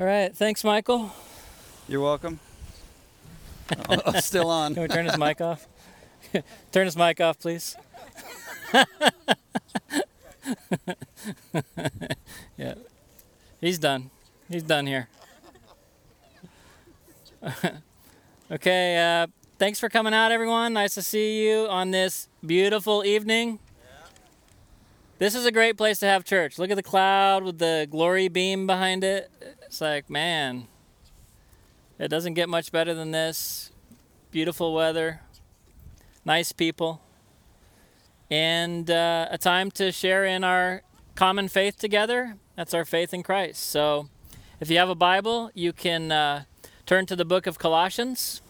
All right. Thanks, Michael. You're welcome. oh, still on. Can we turn his mic off? turn his mic off, please. yeah. He's done. He's done here. okay. Uh, thanks for coming out, everyone. Nice to see you on this beautiful evening. This is a great place to have church. Look at the cloud with the glory beam behind it. It's like, man, it doesn't get much better than this. Beautiful weather, nice people, and uh, a time to share in our common faith together. That's our faith in Christ. So, if you have a Bible, you can uh, turn to the book of Colossians.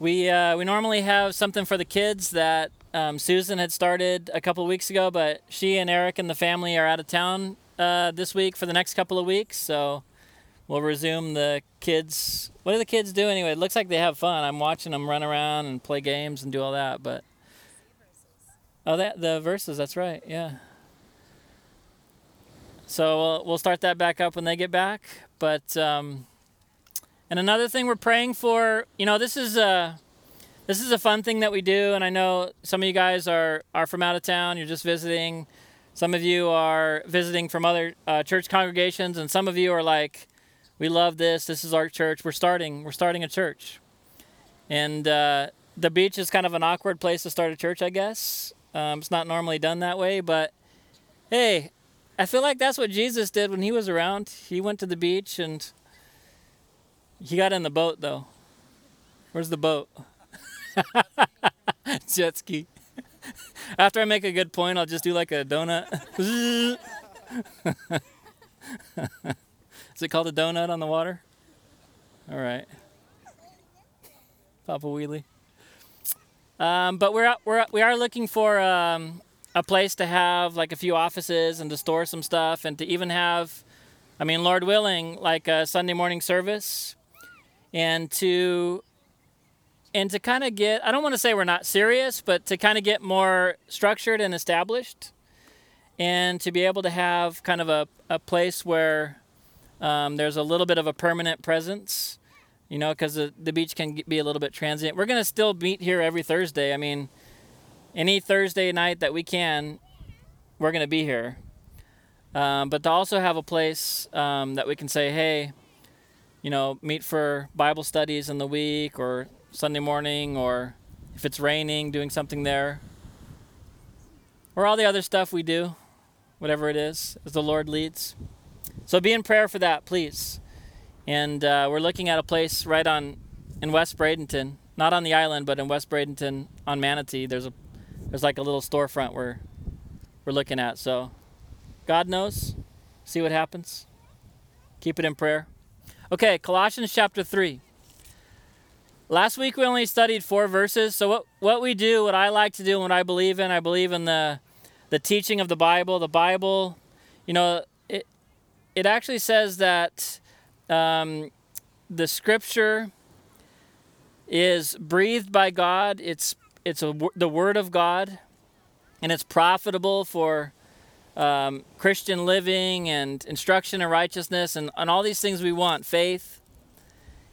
We uh, we normally have something for the kids that um, Susan had started a couple weeks ago, but she and Eric and the family are out of town uh, this week for the next couple of weeks, so we'll resume the kids. What do the kids do anyway? It looks like they have fun. I'm watching them run around and play games and do all that, but oh, that the verses. That's right. Yeah. So we'll, we'll start that back up when they get back, but. Um, and another thing we're praying for, you know, this is a this is a fun thing that we do, and I know some of you guys are are from out of town. You're just visiting. Some of you are visiting from other uh, church congregations, and some of you are like, "We love this. This is our church. We're starting. We're starting a church." And uh, the beach is kind of an awkward place to start a church, I guess. Um, it's not normally done that way, but hey, I feel like that's what Jesus did when he was around. He went to the beach and he got in the boat though. Where's the boat? Jet ski. After I make a good point, I'll just do like a donut. Is it called a donut on the water? All right. Papa Wheelie. Um, but we're, we're we are looking for um, a place to have like a few offices and to store some stuff and to even have, I mean, Lord willing, like a Sunday morning service and to and to kind of get i don't want to say we're not serious but to kind of get more structured and established and to be able to have kind of a, a place where um, there's a little bit of a permanent presence you know because the, the beach can be a little bit transient. We're going to still meet here every thursday. I mean any thursday night that we can we're going to be here. Um, but to also have a place um, that we can say hey you know, meet for Bible studies in the week or Sunday morning or if it's raining, doing something there. Or all the other stuff we do, whatever it is, as the Lord leads. So be in prayer for that, please. And uh, we're looking at a place right on in West Bradenton, not on the island, but in West Bradenton on Manatee. There's a there's like a little storefront where we're looking at. So God knows. See what happens. Keep it in prayer. Okay, Colossians chapter 3. Last week we only studied four verses. So what, what we do, what I like to do and what I believe in, I believe in the the teaching of the Bible. The Bible, you know, it it actually says that um, the scripture is breathed by God. It's it's a, the word of God, and it's profitable for um, Christian living and instruction in righteousness and, and all these things we want, faith.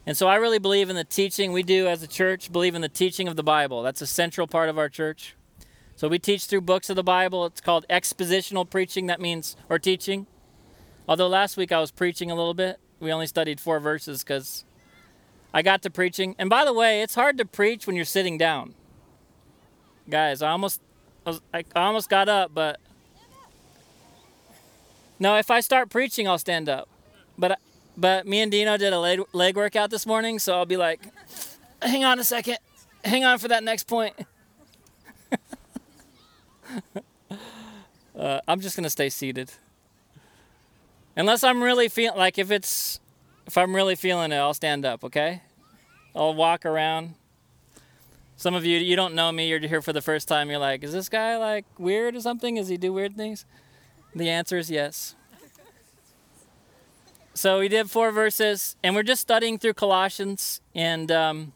And so I really believe in the teaching we do as a church, believe in the teaching of the Bible. That's a central part of our church. So we teach through books of the Bible. It's called expositional preaching, that means, or teaching. Although last week I was preaching a little bit. We only studied four verses because I got to preaching. And by the way, it's hard to preach when you're sitting down. Guys, I almost I, I almost got up, but no, if I start preaching, I'll stand up. But but me and Dino did a leg, leg workout this morning, so I'll be like, hang on a second, hang on for that next point. uh, I'm just gonna stay seated. Unless I'm really feeling like if it's if I'm really feeling it, I'll stand up. Okay, I'll walk around. Some of you you don't know me. You're here for the first time. You're like, is this guy like weird or something? Does he do weird things? The answer is yes. So we did four verses, and we're just studying through Colossians. And um,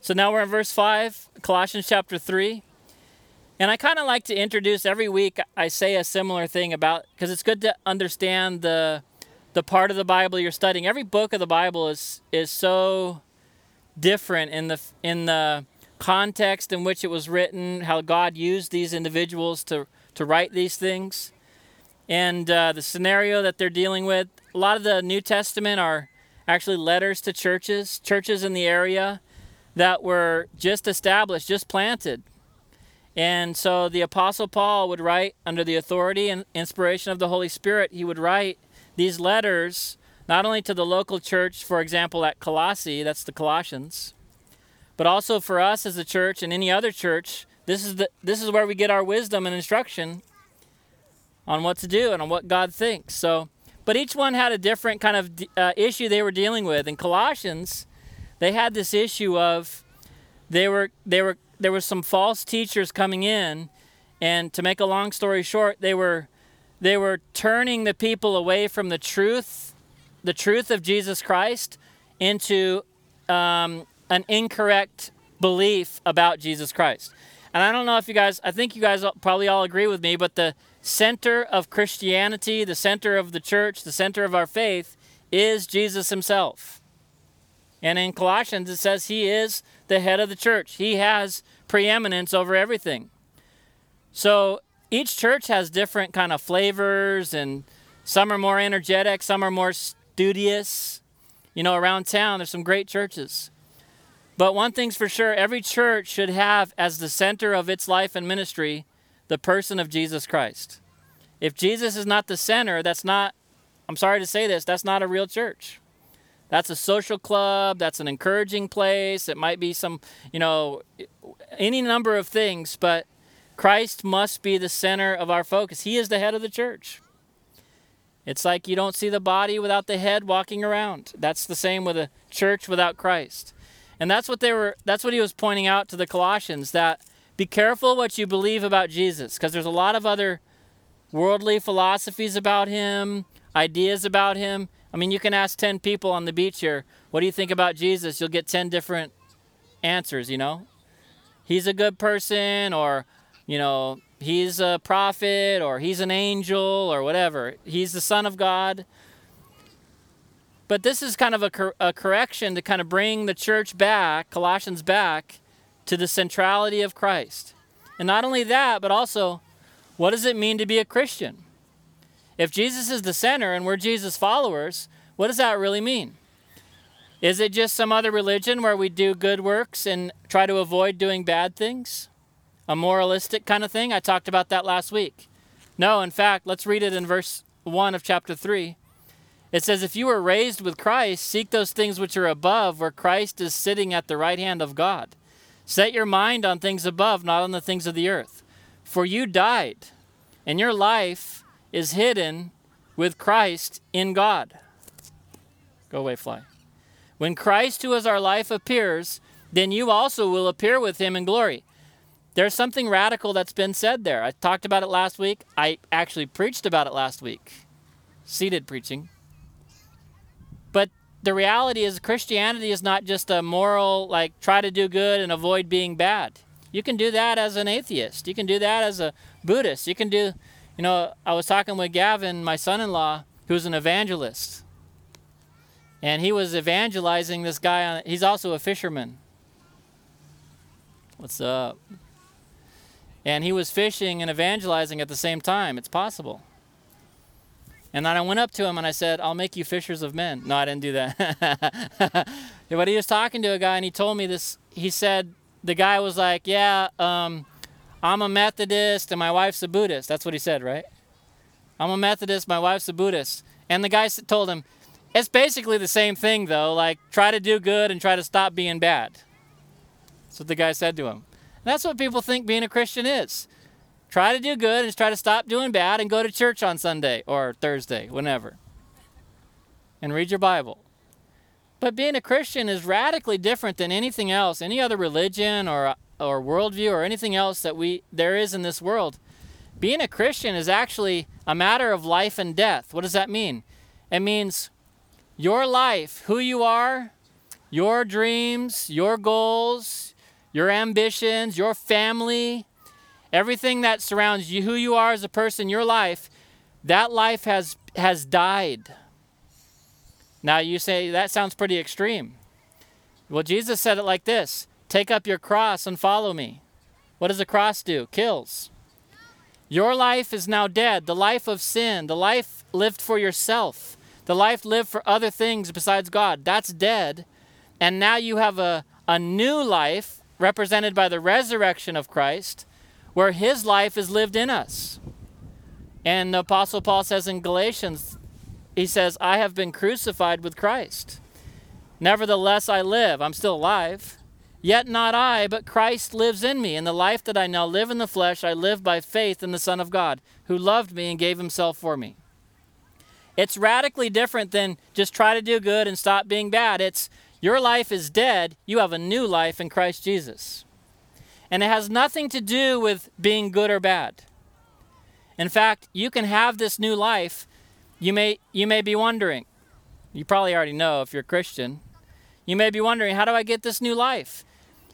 so now we're in verse 5, Colossians chapter 3. And I kind of like to introduce every week. I say a similar thing about because it's good to understand the the part of the Bible you're studying. Every book of the Bible is is so different in the in the context in which it was written, how God used these individuals to to write these things, and uh, the scenario that they're dealing with. A lot of the New Testament are actually letters to churches, churches in the area that were just established, just planted. And so the Apostle Paul would write under the authority and inspiration of the Holy Spirit, he would write these letters not only to the local church, for example, at Colossae, that's the Colossians, but also for us as a church and any other church. This is, the, this is where we get our wisdom and instruction on what to do and on what God thinks. So, but each one had a different kind of uh, issue they were dealing with. In Colossians, they had this issue of they were they were there was some false teachers coming in, and to make a long story short, they were they were turning the people away from the truth, the truth of Jesus Christ, into um, an incorrect belief about Jesus Christ. And I don't know if you guys, I think you guys probably all agree with me, but the center of Christianity, the center of the church, the center of our faith is Jesus himself. And in Colossians, it says he is the head of the church, he has preeminence over everything. So each church has different kind of flavors and some are more energetic, some are more studious. You know, around town there's some great churches. But one thing's for sure, every church should have as the center of its life and ministry the person of Jesus Christ. If Jesus is not the center, that's not I'm sorry to say this, that's not a real church. That's a social club, that's an encouraging place, it might be some, you know, any number of things, but Christ must be the center of our focus. He is the head of the church. It's like you don't see the body without the head walking around. That's the same with a church without Christ. And that's what they were that's what he was pointing out to the Colossians that be careful what you believe about Jesus because there's a lot of other worldly philosophies about him, ideas about him. I mean, you can ask 10 people on the beach here, what do you think about Jesus? You'll get 10 different answers, you know? He's a good person or you know, he's a prophet or he's an angel or whatever. He's the Son of God. But this is kind of a, cor- a correction to kind of bring the church back, Colossians back, to the centrality of Christ. And not only that, but also, what does it mean to be a Christian? If Jesus is the center and we're Jesus followers, what does that really mean? Is it just some other religion where we do good works and try to avoid doing bad things? a moralistic kind of thing. I talked about that last week. No, in fact, let's read it in verse 1 of chapter 3. It says, If you were raised with Christ, seek those things which are above, where Christ is sitting at the right hand of God. Set your mind on things above, not on the things of the earth. For you died, and your life is hidden with Christ in God. Go away, fly. When Christ, who is our life, appears, then you also will appear with him in glory. There's something radical that's been said there. I talked about it last week. I actually preached about it last week. Seated preaching. The reality is Christianity is not just a moral like try to do good and avoid being bad. You can do that as an atheist. You can do that as a Buddhist. You can do you know, I was talking with Gavin, my son-in-law, who's an evangelist. And he was evangelizing this guy on he's also a fisherman. What's up? And he was fishing and evangelizing at the same time. It's possible. And then I went up to him and I said, I'll make you fishers of men. No, I didn't do that. but he was talking to a guy and he told me this. He said, the guy was like, Yeah, um, I'm a Methodist and my wife's a Buddhist. That's what he said, right? I'm a Methodist, my wife's a Buddhist. And the guy told him, It's basically the same thing, though. Like, try to do good and try to stop being bad. That's what the guy said to him. That's what people think being a Christian is. Try to do good and try to stop doing bad and go to church on Sunday or Thursday, whenever. And read your Bible. But being a Christian is radically different than anything else, any other religion or or worldview or anything else that we there is in this world. Being a Christian is actually a matter of life and death. What does that mean? It means your life, who you are, your dreams, your goals, your ambitions, your family, everything that surrounds you, who you are as a person, your life, that life has has died. Now you say that sounds pretty extreme. Well, Jesus said it like this Take up your cross and follow me. What does a cross do? Kills. Your life is now dead. The life of sin, the life lived for yourself, the life lived for other things besides God, that's dead. And now you have a, a new life represented by the resurrection of Christ, where his life is lived in us. And the Apostle Paul says in Galatians, he says, I have been crucified with Christ. Nevertheless, I live. I'm still alive. Yet not I, but Christ lives in me. And the life that I now live in the flesh, I live by faith in the Son of God, who loved me and gave himself for me. It's radically different than just try to do good and stop being bad. It's your life is dead, you have a new life in Christ Jesus. And it has nothing to do with being good or bad. In fact, you can have this new life. You may you may be wondering. You probably already know if you're a Christian. You may be wondering, how do I get this new life?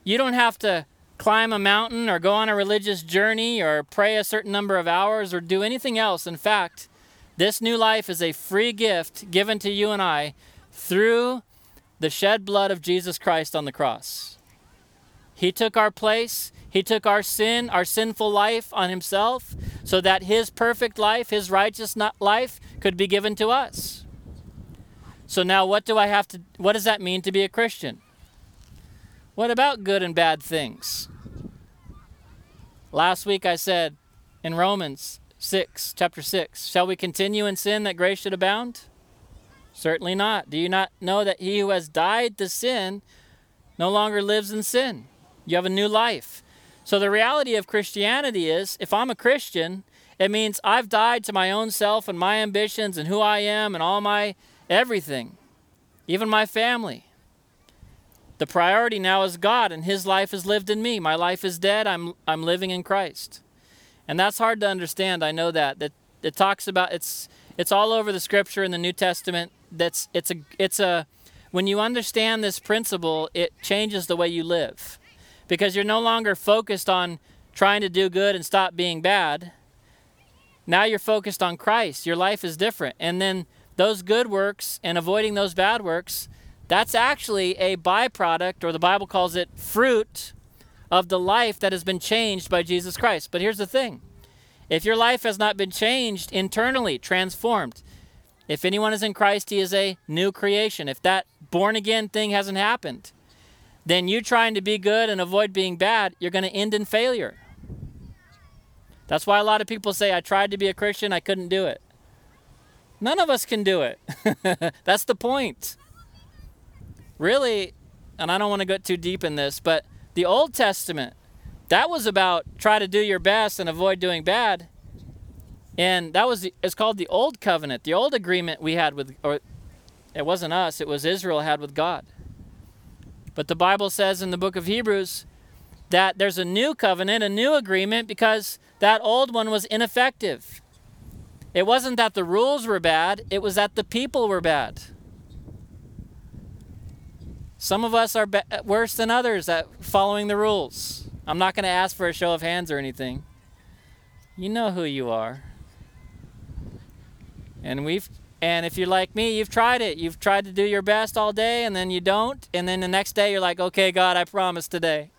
You don't have to climb a mountain or go on a religious journey or pray a certain number of hours or do anything else. In fact, this new life is a free gift given to you and I through the shed blood of Jesus Christ on the cross. He took our place, He took our sin, our sinful life on Himself, so that His perfect life, His righteous life, could be given to us. So now, what do I have to, what does that mean to be a Christian? What about good and bad things? Last week I said in Romans 6, chapter 6, shall we continue in sin that grace should abound? Certainly not. Do you not know that he who has died to sin no longer lives in sin? You have a new life. So the reality of Christianity is if I'm a Christian, it means I've died to my own self and my ambitions and who I am and all my everything, even my family. The priority now is God, and His life is lived in me. My life is dead. I'm, I'm living in Christ. And that's hard to understand. I know that. That it talks about it's it's all over the scripture in the New Testament. That's it's a it's a when you understand this principle, it changes the way you live. Because you're no longer focused on trying to do good and stop being bad. Now you're focused on Christ. Your life is different. And then those good works and avoiding those bad works that's actually a byproduct, or the Bible calls it fruit, of the life that has been changed by Jesus Christ. But here's the thing if your life has not been changed internally, transformed, if anyone is in Christ, he is a new creation. If that born again thing hasn't happened, then you trying to be good and avoid being bad, you're going to end in failure. That's why a lot of people say, I tried to be a Christian, I couldn't do it. None of us can do it. That's the point really, and I don't want to go too deep in this, but the Old Testament, that was about try to do your best and avoid doing bad. And that was the, it's called the Old Covenant, the old agreement we had with, or it wasn't us, it was Israel had with God. But the Bible says in the book of Hebrews that there's a new covenant, a new agreement, because that old one was ineffective. It wasn't that the rules were bad, it was that the people were bad. Some of us are be- worse than others at following the rules. I'm not going to ask for a show of hands or anything. You know who you are. And we've and if you're like me, you've tried it. You've tried to do your best all day and then you don't, and then the next day you're like, "Okay, God, I promise today.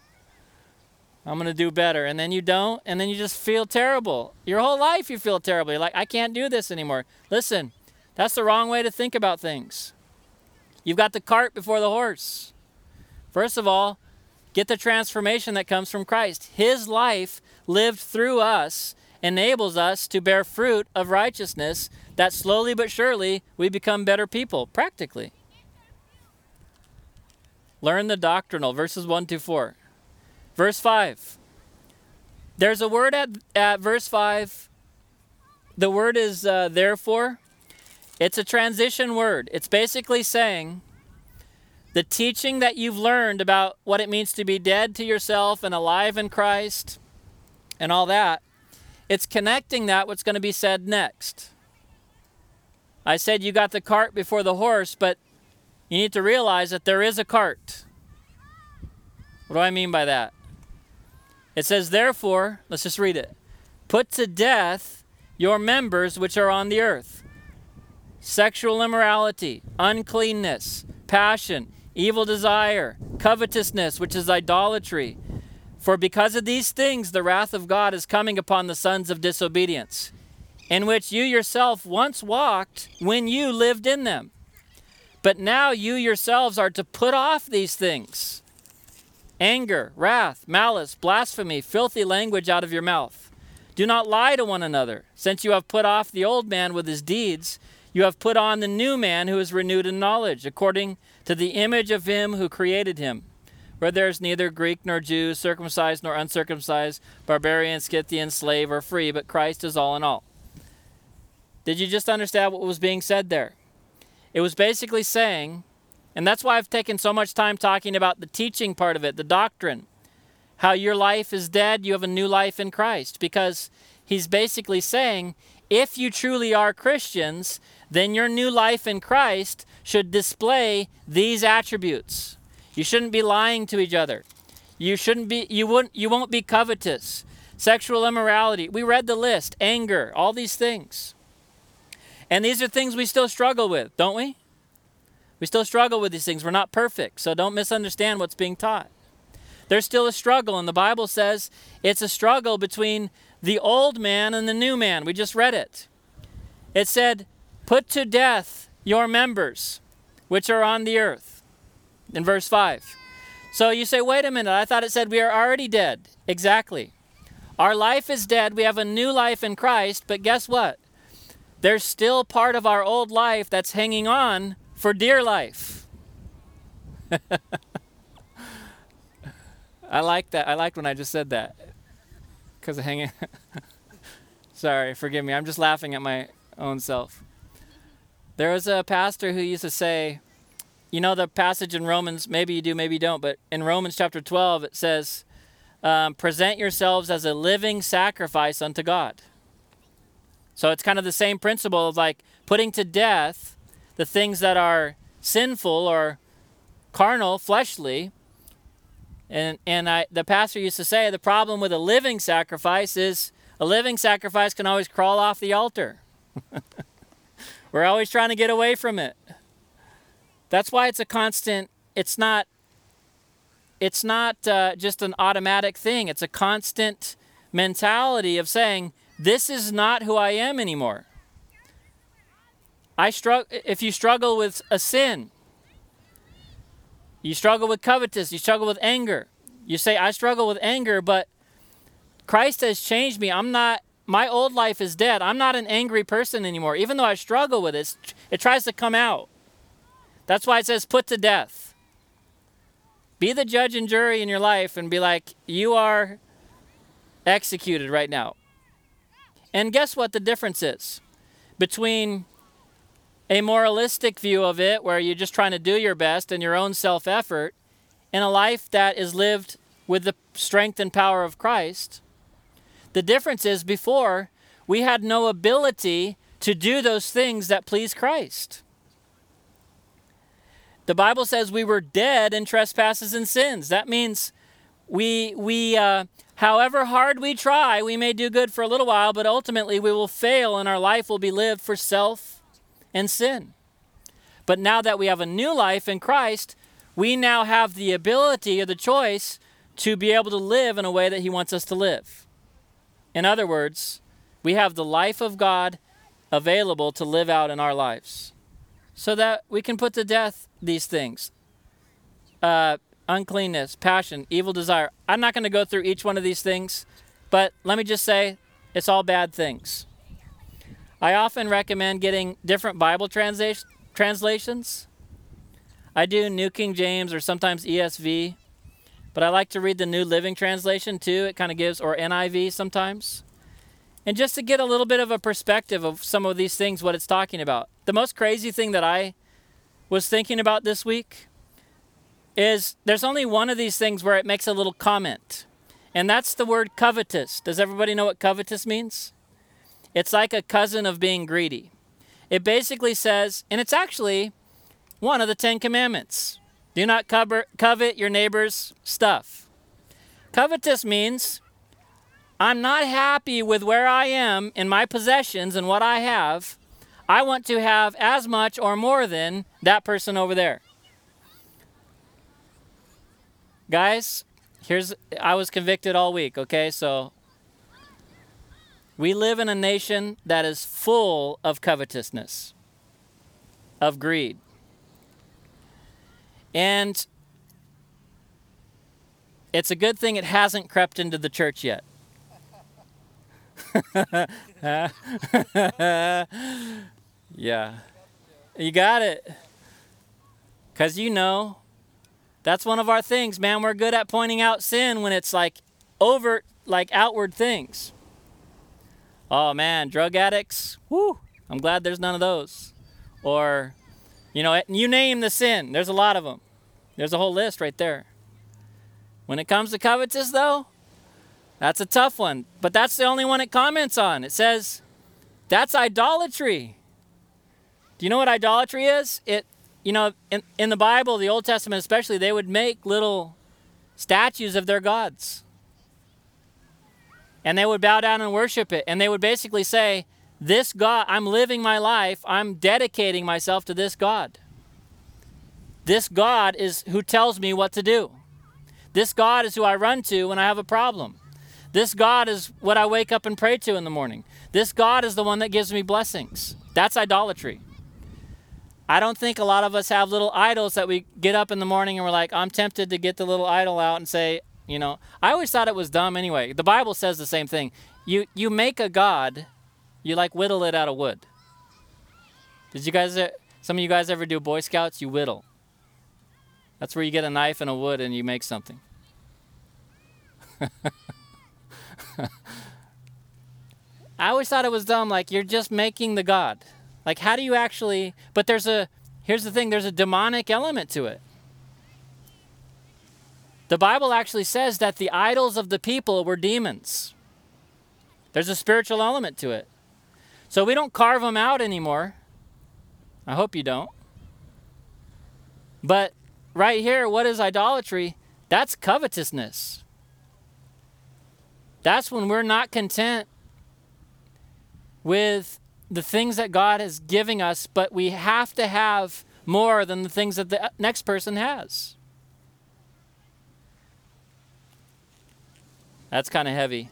I'm going to do better." And then you don't, and then you just feel terrible. Your whole life you feel terrible. You're like, "I can't do this anymore." Listen, that's the wrong way to think about things. You've got the cart before the horse. First of all, get the transformation that comes from Christ. His life lived through us enables us to bear fruit of righteousness that slowly but surely we become better people, practically. Learn the doctrinal, verses 1 to 4. Verse 5. There's a word at, at verse 5. The word is uh, therefore. It's a transition word. It's basically saying the teaching that you've learned about what it means to be dead to yourself and alive in Christ and all that, it's connecting that what's going to be said next. I said you got the cart before the horse, but you need to realize that there is a cart. What do I mean by that? It says, Therefore, let's just read it. Put to death your members which are on the earth sexual immorality, uncleanness, passion, evil desire, covetousness, which is idolatry. For because of these things, the wrath of God is coming upon the sons of disobedience, in which you yourself once walked when you lived in them. But now you yourselves are to put off these things anger, wrath, malice, blasphemy, filthy language out of your mouth. Do not lie to one another, since you have put off the old man with his deeds. You have put on the new man who is renewed in knowledge, according to the image of him who created him. Where there is neither Greek nor Jew, circumcised nor uncircumcised, barbarian, Scythian, slave, or free, but Christ is all in all. Did you just understand what was being said there? It was basically saying, and that's why I've taken so much time talking about the teaching part of it, the doctrine, how your life is dead, you have a new life in Christ, because he's basically saying, if you truly are Christians, then your new life in Christ should display these attributes. You shouldn't be lying to each other. You shouldn't be you won't you won't be covetous. Sexual immorality. We read the list, anger, all these things. And these are things we still struggle with, don't we? We still struggle with these things. We're not perfect, so don't misunderstand what's being taught. There's still a struggle, and the Bible says it's a struggle between the old man and the new man. We just read it. It said, Put to death your members which are on the earth, in verse 5. So you say, Wait a minute, I thought it said we are already dead. Exactly. Our life is dead. We have a new life in Christ, but guess what? There's still part of our old life that's hanging on for dear life. I like that. I liked when I just said that because of hanging. Sorry, forgive me. I'm just laughing at my own self. There was a pastor who used to say, you know, the passage in Romans, maybe you do, maybe you don't, but in Romans chapter 12, it says, um, present yourselves as a living sacrifice unto God. So it's kind of the same principle of like putting to death the things that are sinful or carnal, fleshly, and and I the pastor used to say the problem with a living sacrifice is a living sacrifice can always crawl off the altar. We're always trying to get away from it. That's why it's a constant. It's not. It's not uh, just an automatic thing. It's a constant mentality of saying this is not who I am anymore. I struggle. If you struggle with a sin, you struggle with covetous. You struggle with anger. You say, I struggle with anger, but Christ has changed me. I'm not, my old life is dead. I'm not an angry person anymore. Even though I struggle with it, it tries to come out. That's why it says, put to death. Be the judge and jury in your life and be like, you are executed right now. And guess what the difference is between a moralistic view of it, where you're just trying to do your best and your own self effort, and a life that is lived with the strength and power of Christ. The difference is before, we had no ability to do those things that please Christ. The Bible says we were dead in trespasses and sins. That means we, we uh, however hard we try, we may do good for a little while, but ultimately we will fail and our life will be lived for self and sin. But now that we have a new life in Christ, we now have the ability or the choice to be able to live in a way that He wants us to live. In other words, we have the life of God available to live out in our lives so that we can put to death these things uh, uncleanness, passion, evil desire. I'm not going to go through each one of these things, but let me just say it's all bad things. I often recommend getting different Bible translation, translations. I do New King James or sometimes ESV, but I like to read the New Living Translation too. It kind of gives, or NIV sometimes. And just to get a little bit of a perspective of some of these things, what it's talking about. The most crazy thing that I was thinking about this week is there's only one of these things where it makes a little comment, and that's the word covetous. Does everybody know what covetous means? It's like a cousin of being greedy. It basically says, and it's actually one of the Ten Commandments do not covet your neighbor's stuff. Covetous means I'm not happy with where I am in my possessions and what I have. I want to have as much or more than that person over there. Guys, here's I was convicted all week, okay? So we live in a nation that is full of covetousness, of greed. And it's a good thing it hasn't crept into the church yet. yeah. You got it. Because you know, that's one of our things, man. We're good at pointing out sin when it's like overt, like outward things. Oh man, drug addicts. Whoo! I'm glad there's none of those. Or, you know, you name the sin. There's a lot of them. There's a whole list right there. When it comes to covetous, though, that's a tough one. But that's the only one it comments on. It says, that's idolatry. Do you know what idolatry is? It, you know, in, in the Bible, the Old Testament especially, they would make little statues of their gods. And they would bow down and worship it. And they would basically say, This God, I'm living my life, I'm dedicating myself to this God. This God is who tells me what to do. This God is who I run to when I have a problem. This God is what I wake up and pray to in the morning. This God is the one that gives me blessings. That's idolatry. I don't think a lot of us have little idols that we get up in the morning and we're like, I'm tempted to get the little idol out and say, you know, I always thought it was dumb anyway. The Bible says the same thing. You you make a god, you like whittle it out of wood. Did you guys some of you guys ever do Boy Scouts? You whittle. That's where you get a knife and a wood and you make something. I always thought it was dumb. Like, you're just making the God. Like, how do you actually. But there's a. Here's the thing there's a demonic element to it. The Bible actually says that the idols of the people were demons. There's a spiritual element to it. So we don't carve them out anymore. I hope you don't. But right here, what is idolatry? That's covetousness. That's when we're not content with the things that God is giving us, but we have to have more than the things that the next person has. That's kind of heavy.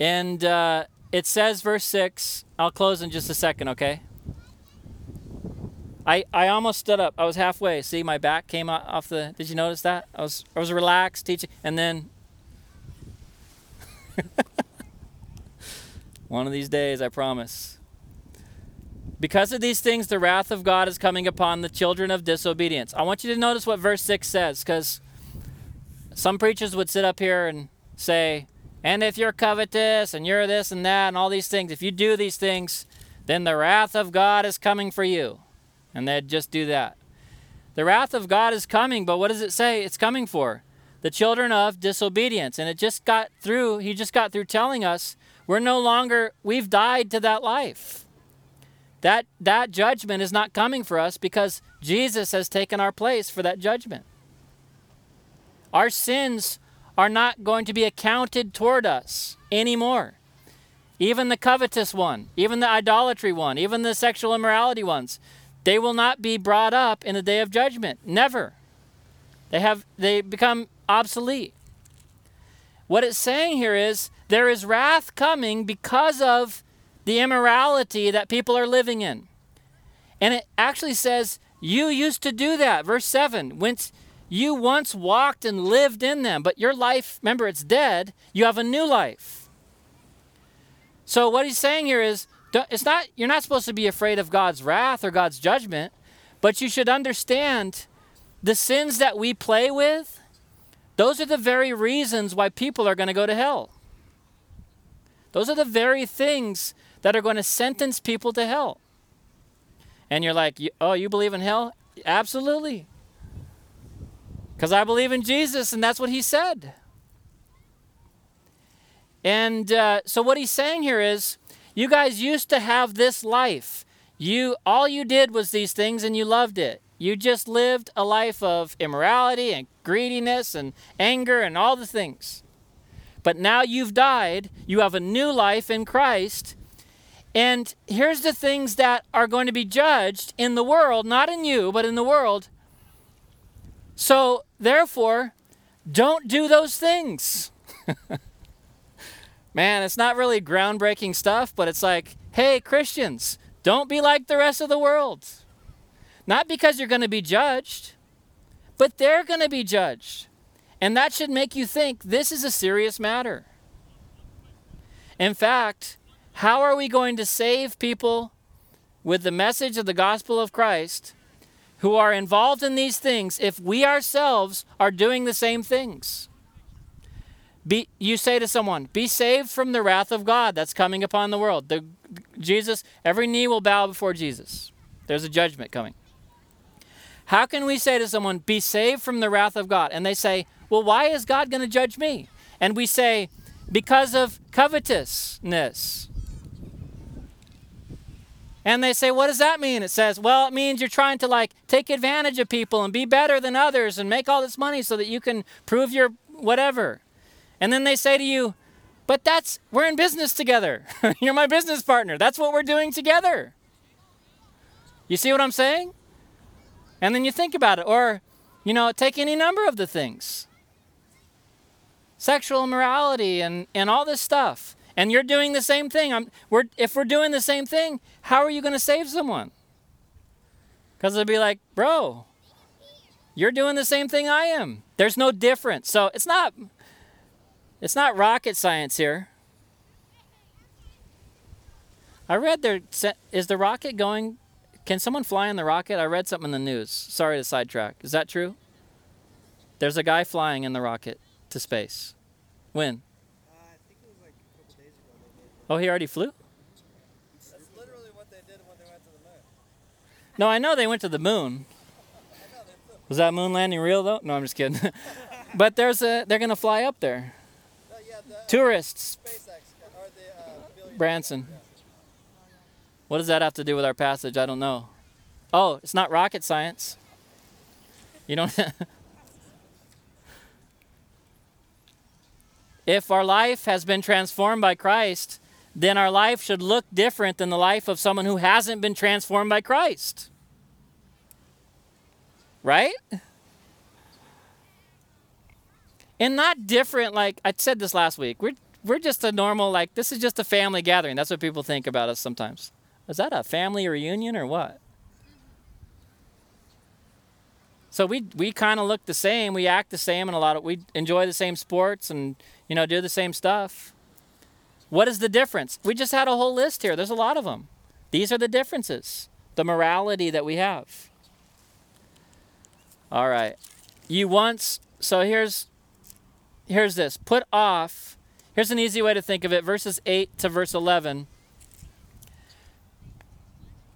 And uh, it says, verse 6, I'll close in just a second, okay? I, I almost stood up. I was halfway. See, my back came off the. Did you notice that? I was I was relaxed teaching, and then. One of these days, I promise. Because of these things, the wrath of God is coming upon the children of disobedience. I want you to notice what verse 6 says, because some preachers would sit up here and say, and if you're covetous and you're this and that and all these things, if you do these things, then the wrath of God is coming for you and they'd just do that. The wrath of God is coming, but what does it say it's coming for? The children of disobedience. And it just got through, he just got through telling us we're no longer, we've died to that life. That, that judgment is not coming for us because Jesus has taken our place for that judgment. Our sins are not going to be accounted toward us anymore. Even the covetous one, even the idolatry one, even the sexual immorality ones, they will not be brought up in the day of judgment. Never. They have they become obsolete. What it's saying here is there is wrath coming because of the immorality that people are living in. And it actually says you used to do that. Verse 7, whence you once walked and lived in them, but your life, remember, it's dead. You have a new life. So what he's saying here is it's not you're not supposed to be afraid of God's wrath or God's judgment, but you should understand the sins that we play with, those are the very reasons why people are going to go to hell. Those are the very things that are going to sentence people to hell. And you're like, "Oh, you believe in hell?" Absolutely. Cuz I believe in Jesus and that's what he said. And uh, so what he's saying here is you guys used to have this life. You all you did was these things and you loved it. You just lived a life of immorality and greediness and anger and all the things. But now you've died, you have a new life in Christ. And here's the things that are going to be judged in the world, not in you, but in the world. So, therefore, don't do those things. Man, it's not really groundbreaking stuff, but it's like, hey, Christians, don't be like the rest of the world. Not because you're going to be judged, but they're going to be judged. And that should make you think this is a serious matter. In fact, how are we going to save people with the message of the gospel of Christ who are involved in these things if we ourselves are doing the same things? Be, you say to someone, be saved from the wrath of God that's coming upon the world. The, Jesus, every knee will bow before Jesus. There's a judgment coming. How can we say to someone, be saved from the wrath of God? And they say, well, why is God going to judge me? And we say, because of covetousness. And they say, what does that mean? It says, well, it means you're trying to like take advantage of people and be better than others and make all this money so that you can prove your whatever. And then they say to you, but that's, we're in business together. you're my business partner. That's what we're doing together. You see what I'm saying? And then you think about it. Or, you know, take any number of the things sexual immorality and, and all this stuff. And you're doing the same thing. I'm, we're, if we're doing the same thing, how are you going to save someone? Because they'll be like, bro, you're doing the same thing I am. There's no difference. So it's not it's not rocket science here. I read there is the rocket going can someone fly in the rocket? I read something in the news. Sorry to sidetrack. Is that true? There's a guy flying in the rocket to space. When? Uh, I think it was like a couple days ago they did. Oh, he already flew? That's literally what they did when they went to the moon. No, I know they went to the moon. I know they flew. Was that moon landing real though? No, I'm just kidding. but there's a they're gonna fly up there. No, yeah, the uh, Tourists. SpaceX the uh. Branson. What does that have to do with our passage? I don't know. Oh, it's not rocket science. You don't. if our life has been transformed by Christ, then our life should look different than the life of someone who hasn't been transformed by Christ. Right? And not different like I said this last week. We're we're just a normal like this is just a family gathering. That's what people think about us sometimes. Is that a family reunion or what? So we we kind of look the same. We act the same, and a lot of we enjoy the same sports and you know do the same stuff. What is the difference? We just had a whole list here. There's a lot of them. These are the differences. The morality that we have. All right. You once so here's here's this. Put off. Here's an easy way to think of it. Verses 8 to verse 11.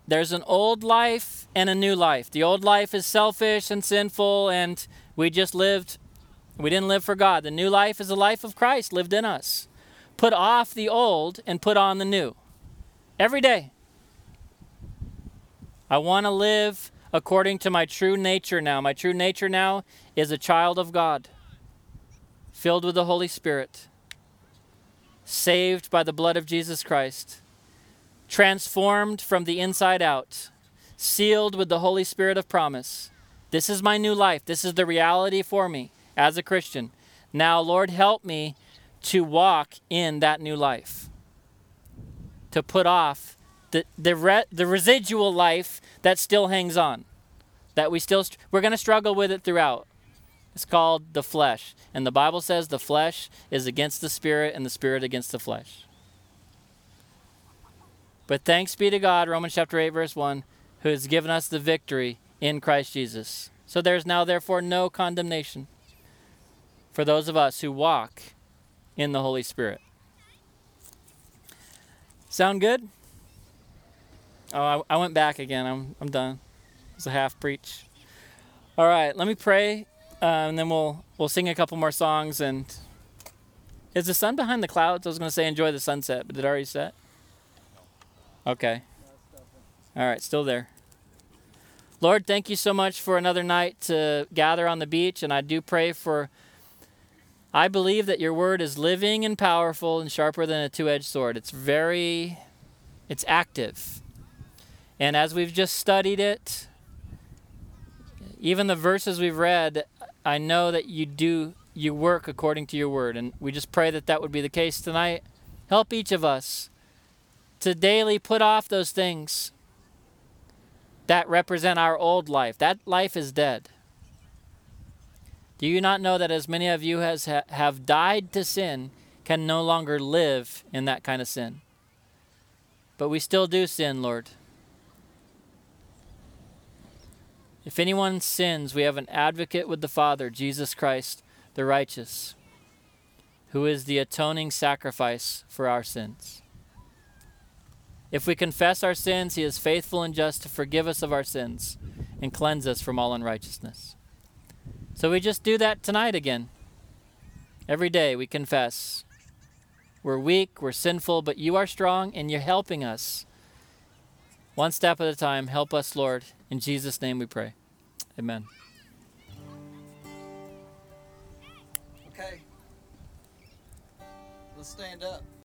There's an old life and a new life. The old life is selfish and sinful, and we just lived, we didn't live for God. The new life is the life of Christ lived in us. Put off the old and put on the new. Every day. I want to live according to my true nature now. My true nature now is a child of God, filled with the Holy Spirit, saved by the blood of Jesus Christ transformed from the inside out, sealed with the Holy Spirit of promise. This is my new life. This is the reality for me as a Christian. Now, Lord, help me to walk in that new life, to put off the, the, re, the residual life that still hangs on, that we still, we're going to struggle with it throughout. It's called the flesh. And the Bible says the flesh is against the spirit and the spirit against the flesh. But thanks be to God, Romans chapter 8, verse 1, who has given us the victory in Christ Jesus. So there's now, therefore, no condemnation for those of us who walk in the Holy Spirit. Sound good? Oh, I, I went back again. I'm, I'm done. It's a half preach. All right, let me pray, uh, and then we'll we'll sing a couple more songs. And is the sun behind the clouds? I was going to say enjoy the sunset, but it already set? Okay. All right, still there. Lord, thank you so much for another night to gather on the beach. And I do pray for, I believe that your word is living and powerful and sharper than a two edged sword. It's very, it's active. And as we've just studied it, even the verses we've read, I know that you do, you work according to your word. And we just pray that that would be the case tonight. Help each of us to daily put off those things that represent our old life. That life is dead. Do you not know that as many of you as ha- have died to sin can no longer live in that kind of sin? But we still do sin, Lord. If anyone sins, we have an advocate with the Father, Jesus Christ, the righteous, who is the atoning sacrifice for our sins. If we confess our sins, he is faithful and just to forgive us of our sins and cleanse us from all unrighteousness. So we just do that tonight again. Every day we confess. We're weak, we're sinful, but you are strong and you're helping us. One step at a time, help us, Lord. In Jesus' name we pray. Amen. Okay. Let's stand up.